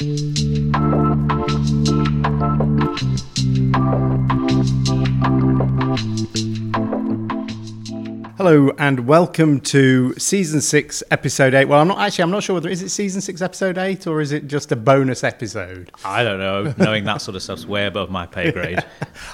Thank you. Hello and welcome to season six, episode eight. Well, I'm not actually. I'm not sure whether is it season six, episode eight, or is it just a bonus episode. I don't know. Knowing that sort of stuff's way above my pay grade.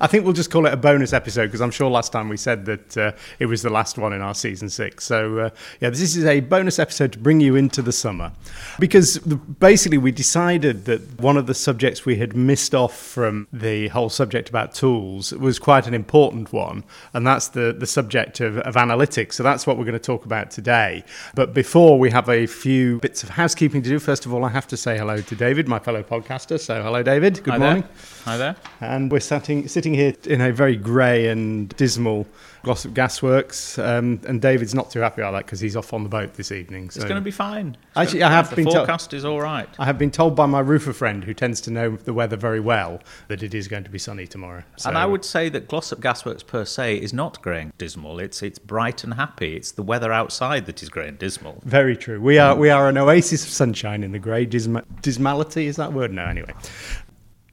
I think we'll just call it a bonus episode because I'm sure last time we said that uh, it was the last one in our season six. So uh, yeah, this is a bonus episode to bring you into the summer because the, basically we decided that one of the subjects we had missed off from the whole subject about tools was quite an important one, and that's the the subject of, of analytics analytics. So that's what we're going to talk about today. But before we have a few bits of housekeeping to do, first of all, I have to say hello to David, my fellow podcaster. So hello, David. Good Hi morning. There. Hi there. And we're sitting, sitting here in a very grey and dismal Glossop Gasworks, um, and David's not too happy about that because he's off on the boat this evening. So. It's going to be fine. It's Actually, I have the been forecast to- is all right. I have been told by my roofer friend, who tends to know the weather very well, that it is going to be sunny tomorrow. So. And I would say that Glossop Gasworks per se is not grey and dismal. It's it's bright and happy. It's the weather outside that is grey and dismal. Very true. We are we are an oasis of sunshine in the grey disma- dismality. Is that word? No, anyway,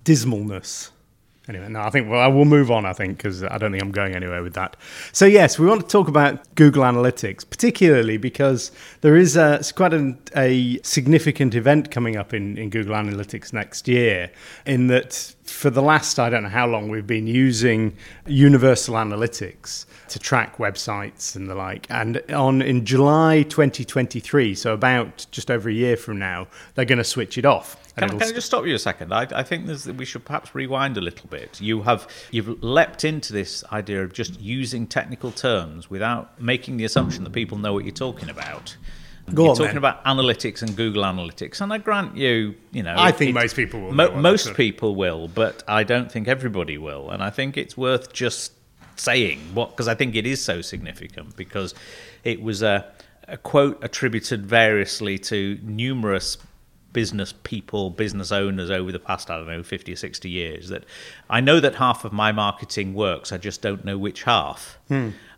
dismalness. Anyway, no, I think well, I will move on. I think because I don't think I'm going anywhere with that. So yes, we want to talk about Google Analytics, particularly because there is a, quite an, a significant event coming up in, in Google Analytics next year. In that, for the last I don't know how long, we've been using Universal Analytics to track websites and the like. And on in July 2023, so about just over a year from now, they're going to switch it off. Can, can I just stop you a second? I, I think we should perhaps rewind a little bit. You have you've leapt into this idea of just using technical terms without making the assumption that people know what you're talking about. Go You're on, talking then. about analytics and Google Analytics, and I grant you, you know, I think it- most people will mo- most people will, but I don't think everybody will, and I think it's worth just saying what because I think it is so significant because it was a, a quote attributed variously to numerous business people, business owners over the past, I don't know, 50 or 60 years that I know that half of my marketing works, I just don't know which half.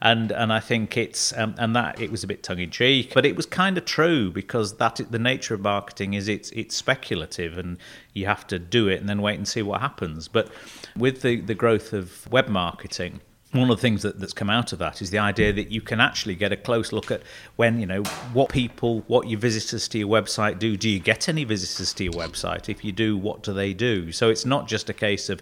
And and I think it's um, and that it was a bit tongue in cheek, but it was kind of true because that the nature of marketing is it's it's speculative and you have to do it and then wait and see what happens. But with the the growth of web marketing, one of the things that, that's come out of that is the idea that you can actually get a close look at when you know what people what your visitors to your website do. Do you get any visitors to your website? If you do what do they do? So it's not just a case of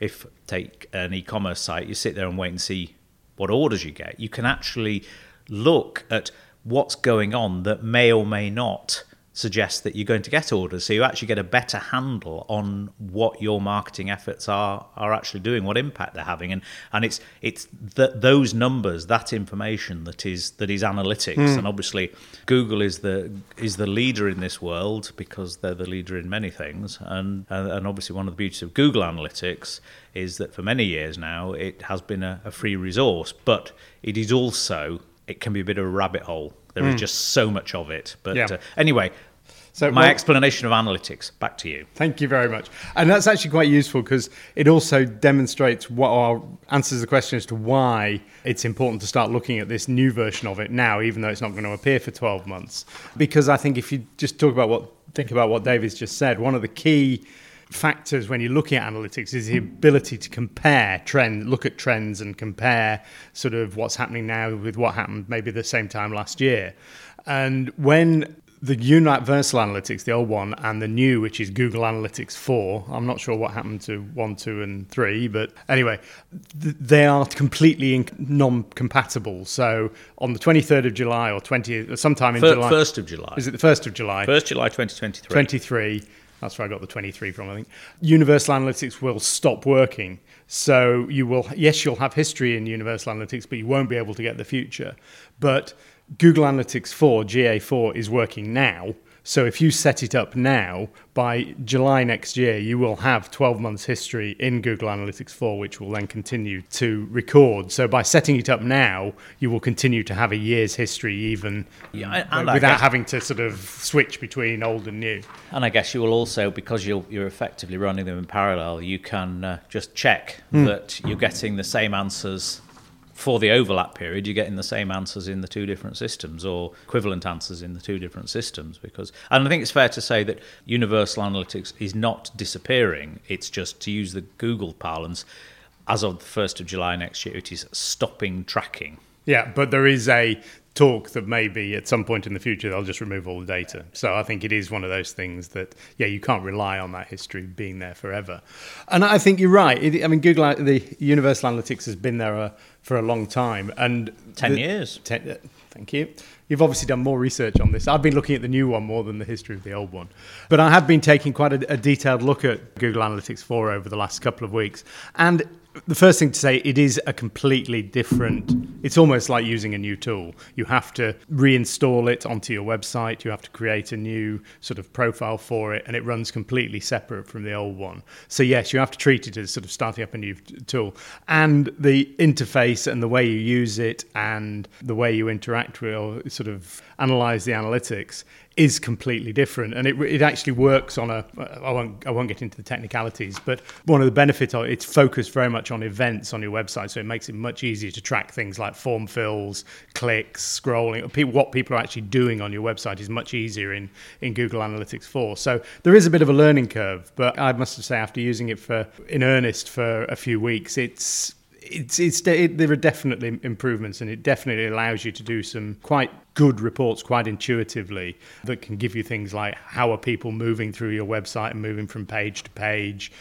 if take an e-commerce site you sit there and wait and see what orders you get. You can actually look at what's going on that may or may not suggest that you're going to get orders so you actually get a better handle on what your marketing efforts are are actually doing what impact they're having. And and it's it's th- those numbers that information that is that is analytics. Hmm. And obviously Google is the is the leader in this world because they're the leader in many things. And and, and obviously one of the beauties of Google Analytics is that for many years now it has been a, a free resource but it is also it can be a bit of a rabbit hole there is just so much of it but Yeah. uh, anyway So, my well- explanation of analytics. Back to you. Thank you very much. And that's actually quite useful because it also demonstrates what our answers the question as to why it's important to start looking at this new version of it now, even though it's not going to appear for 12 months. Because I think if you just talk about what, think about what David's just said, one of the key factors when you're looking at analytics is the ability to compare trend, look at trends and compare sort of what's happening now with what happened maybe the same time last year. And when the Universal Analytics, the old one, and the new, which is Google Analytics 4. I'm not sure what happened to 1, 2, and 3, but anyway, th- they are completely in- non compatible. So on the 23rd of July or 20th, sometime in Fir- July. First of July. Is it the 1st of July? First July 2023. 23. That's where I got the 23 from, I think. Universal Analytics will stop working. So you will, yes, you'll have history in Universal Analytics, but you won't be able to get the future. But Google Analytics 4, GA4, is working now. So if you set it up now, by July next year, you will have 12 months history in Google Analytics 4, which will then continue to record. So by setting it up now, you will continue to have a year's history even Yeah, and- and without guess- having to sort of switch between old and new. And I guess you will also, because you're, you're effectively running them in parallel, you can uh, just check Hmm. that you're getting the same answers for the overlap period, you're getting the same answers in the two different systems or equivalent answers in the two different systems. Because, and I think it's fair to say that Universal Analytics is not disappearing. It's just to use the Google parlance, as of the 1st of July next year, it is stopping tracking. Yeah, but there is a talk that maybe at some point in the future they'll just remove all the data. So I think it is one of those things that yeah you can't rely on that history being there forever. And I think you're right. It, I mean Google the Universal Analytics has been there uh, for a long time and ten the, years. Ten, uh, thank you. You've obviously done more research on this. I've been looking at the new one more than the history of the old one. But I have been taking quite a, a detailed look at Google Analytics 4 over the last couple of weeks. And the first thing to say it is a completely different it's almost like using a new tool. You have to reinstall it onto your website you have to create a new sort of profile for it and it runs completely separate from the old one. So yes you have to treat it as sort of starting up a new tool. And the interface and the way you use it and the way you interact with or sort of analyze the analytics is completely different, and it, it actually works on a. I won't I won't get into the technicalities, but one of the benefits of it's focused very much on events on your website, so it makes it much easier to track things like form fills, clicks, scrolling. What people are actually doing on your website is much easier in in Google Analytics 4. So there is a bit of a learning curve, but I must say after using it for in earnest for a few weeks, it's it's, it's it, there are definitely improvements, and it definitely allows you to do some quite good reports quite intuitively that can give you things like how are people moving through your website and moving from page to page,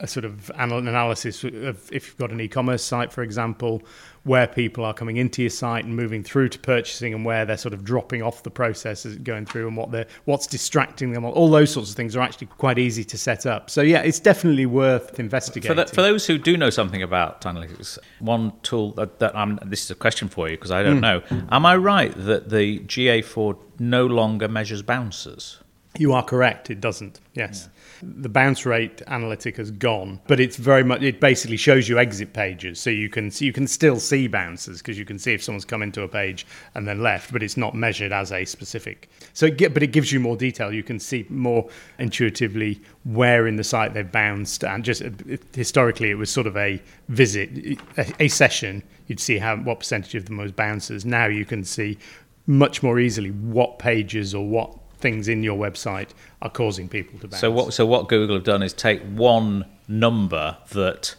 a sort of analysis of if you've got an e-commerce site, for example, where people are coming into your site and moving through to purchasing and where they're sort of dropping off the process as going through and what they're what's distracting them. All those sorts of things are actually quite easy to set up. So yeah it's definitely worth investigating for, the, for those who do know something about analytics one tool that, that I'm this is a question for you because I don't mm. know. Am I right that the GA4 no longer measures bounces you are correct it doesn't yes yeah the bounce rate analytic has gone, but it's very much it basically shows you exit pages, so you can you can still see bounces because you can see if someone's come into a page and then left, but it's not measured as a specific. So, it but it gives you more detail. You can see more intuitively where in the site they've bounced, and just uh, historically it was sort of a visit, a, a session. You'd see how what percentage of them was bounces. Now you can see much more easily what pages or what things in your website are causing people to bounce. So what so what Google have done is take one number that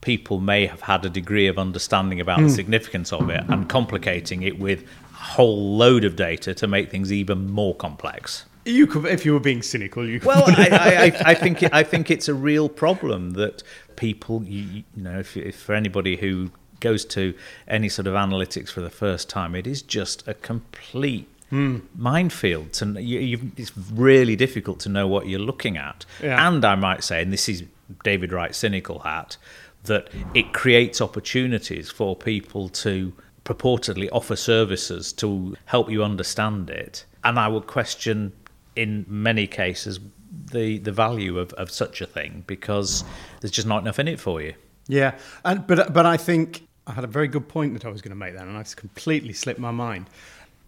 people may have had a degree of understanding about mm. the hmm. significance of it and complicating it with a whole load of data to make things even more complex. You could, if you were being cynical, you. Could well, I, I, I, think it, I think it's a real problem that people, you, you know, if, if for anybody who goes to any sort of analytics for the first time, it is just a complete mm. minefields, and you, it's really difficult to know what you're looking at. Yeah. And I might say, and this is David Wright's cynical hat, that it creates opportunities for people to purportedly offer services to help you understand it. And I would question, in many cases, the the value of, of such a thing because there's just not enough in it for you. Yeah, and but but I think I had a very good point that I was going to make then, and I've completely slipped my mind.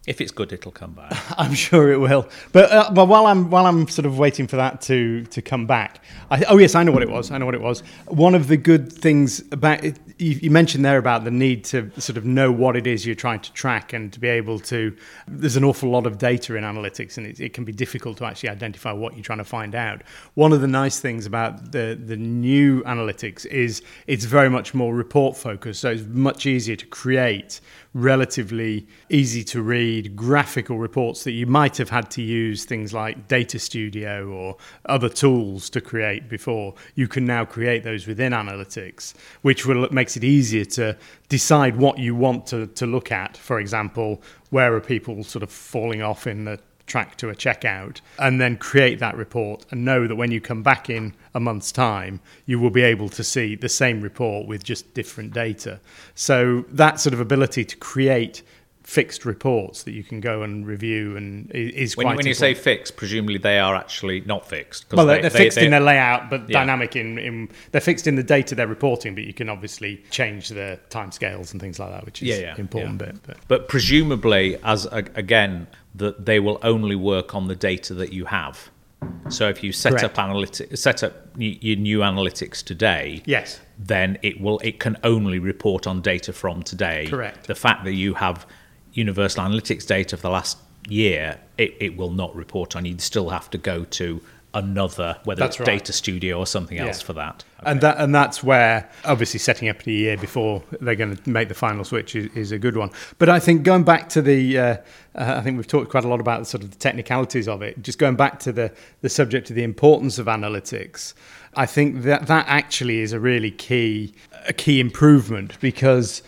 If it's good, it'll come back. I'm sure it will. But uh, while I'm while I'm sort of waiting for that to to come back, I, oh yes, I know what it was. I know what it was. One of the good things about you, you, mentioned there about the need to sort of know what it is you're trying to track and to be able to. There's an awful lot of data in analytics, and it, it can be difficult to actually identify what you're trying to find out. One of the nice things about the the new analytics is it's very much more report focused, so it's much easier to create relatively easy to read graphical reports that you might have had to use things like Data Studio or other tools to create before. You can now create those within analytics, which will makes it easier to decide what you want to, to look at. For example, where are people sort of falling off in the track to a checkout and then create that report and know that when you come back in a month's time, you will be able to see the same report with just different data. So that sort of ability to create fixed reports that you can go and review and is when, quite. When you say fixed, presumably they are actually not fixed. Well, they're, they're fixed they, in their layout, but yeah. dynamic in, in, They're fixed in the data they're reporting, but you can obviously change the timescales and things like that, which is yeah, yeah, important bit. But. but presumably, as again, that they will only work on the data that you have. So if you set Correct. up analytics, set up your new analytics today, Yes. then it will it can only report on data from today. Correct. The fact that you have universal analytics data for the last year, it, it will not report on. You'd still have to go to another, whether That's it's right. Data Studio or something else for that. And that and that's where obviously setting up the year before they're going to make the final switch is, is a good one. But I think going back to the, uh, uh, I think we've talked quite a lot about sort of the technicalities of it. Just going back to the the subject of the importance of analytics, I think that that actually is a really key a key improvement because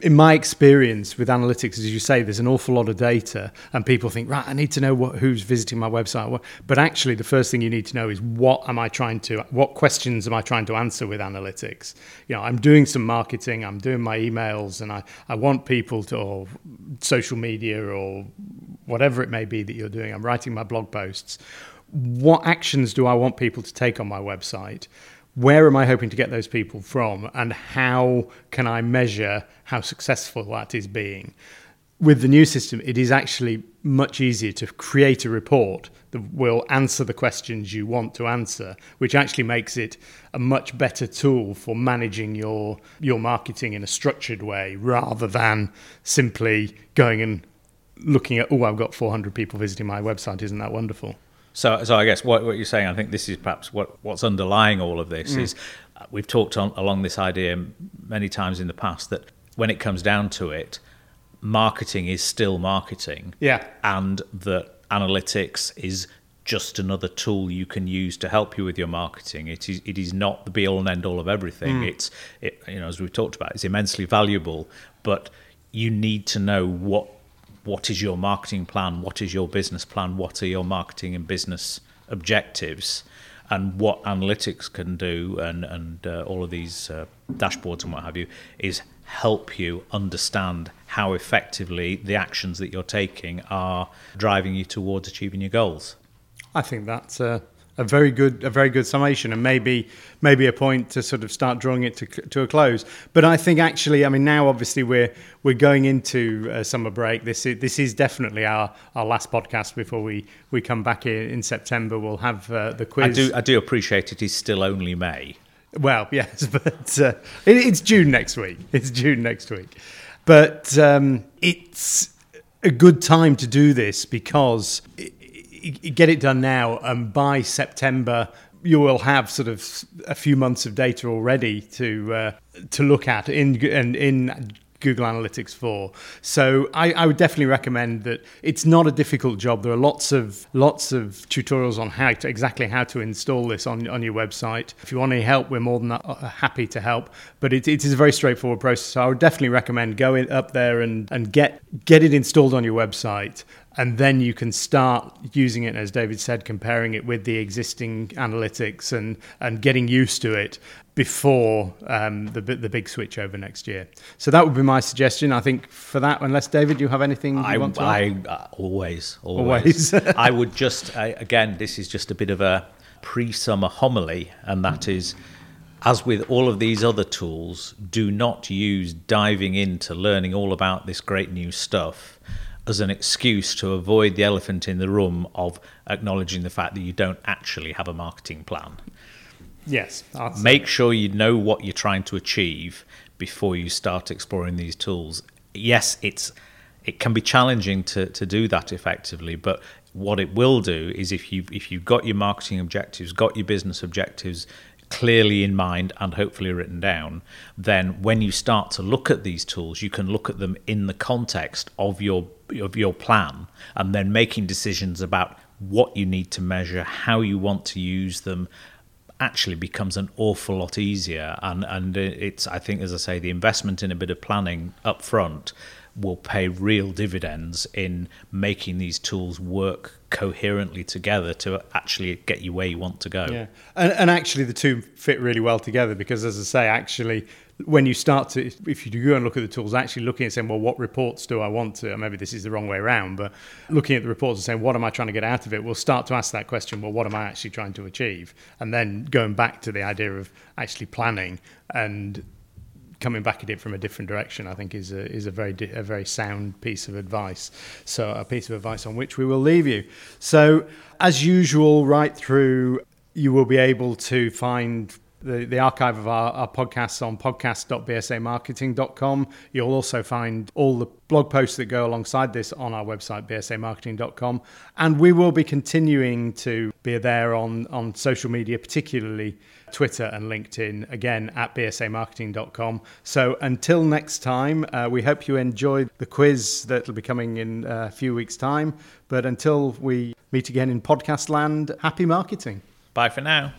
in my experience with analytics, as you say, there's an awful lot of data, and people think, right, I need to know what, who's visiting my website. But actually, the first thing you need to know is what am I trying to, what questions am I trying to answer with analytics? You know, I'm doing some marketing, I'm doing my emails, and I, I want people to, or social media, or whatever it may be that you're doing. I'm writing my blog posts. What actions do I want people to take on my website? Where am I hoping to get those people from, and how can I measure how successful that is being? With the new system, it is actually much easier to create a report that will answer the questions you want to answer, which actually makes it a much better tool for managing your your marketing in a structured way rather than simply going and looking at oh I've got 400 people visiting my website isn't that wonderful So, so I guess what, what you're saying, I think this is perhaps what, what's underlying all of this is uh, we've talked on, along this idea many times in the past that when it comes down to it, marketing is still marketing. Yeah. And that analytics is just another tool you can use to help you with your marketing. It is it is not the be all and end all of everything. It's it, you know as we've talked about, it's immensely valuable, but you need to know what what is your marketing plan, what is your business plan, what are your marketing and business objectives, and what analytics can do, and and uh, all of these uh, dashboards and what have you is help you understand how effectively the actions that you're taking are driving you towards achieving your goals. I think that's a, a very good a very good summation, and maybe maybe a point to sort of start drawing it to, to a close. But I think actually, I mean, now obviously we're we're going into a summer break. This is this is definitely our, our last podcast before we, we come back in, in September. We'll have uh, the quiz. I do I do appreciate it is still only May. Well, yes, but uh, it, it's June next week. It's June next week. But um, it's a good time to do this because get it done now, and by September you will have sort of a few months of data already to uh, to look at in and in Google Analytics 4. So I, I would definitely recommend that. It's not a difficult job. There are lots of lots of tutorials on how to exactly how to install this on on your website. If you want any help, we're more than uh, happy to help. But it, it is a very straightforward process. So I would definitely recommend going up there and and get get it installed on your website. And then you can start using it, as David said, comparing it with the existing analytics and, and getting used to it before um, the the big switch over next year. So that would be my suggestion. I think for that, unless David, you have anything you I, want to? I uh, always, always. Always. I would just, I, again, this is just a bit of a pre summer homily, and that is as with all of these other tools, do not use diving into learning all about this great new stuff as an excuse to avoid the elephant in the room of acknowledging the fact that you don't actually have a marketing plan. Yes. Make sure you know what you're trying to achieve before you start exploring these tools. Yes, it's it can be challenging to, to do that effectively, but what it will do is if you if you've got your marketing objectives, got your business objectives clearly in mind and hopefully written down, then when you start to look at these tools, you can look at them in the context of your of your plan and then making decisions about what you need to measure, how you want to use them, actually becomes an awful lot easier. And and it's i think as i say the investment in a bit of planning up front will pay real dividends in making these tools work coherently together to actually get you where you want to go Yeah, and, and actually the two fit really well together because, as I say, actually, when you start to, if you go and look at the tools, actually looking at saying, well, what reports do I want to? Maybe this is the wrong way around, but looking at the reports and saying, what am I trying to get out of it? We'll start to ask that question. Well, what am I actually trying to achieve? And then going back to the idea of actually planning and coming back at it from a different direction, I think, is a, is a very di- a very sound piece of advice. So a piece of advice on which we will leave you. So as usual, right through, you will be able to find the, the archive of our, our podcasts on podcast.bsamarketing.com. You'll also find all the blog posts that go alongside this on our website, bsamarketing.com. And we will be continuing to be there on, on social media, particularly Twitter and LinkedIn, again at bsamarketing.com. So until next time, uh, we hope you enjoyed the quiz that will be coming in a few weeks' time. But until we meet again in podcast land, happy marketing. Bye for now.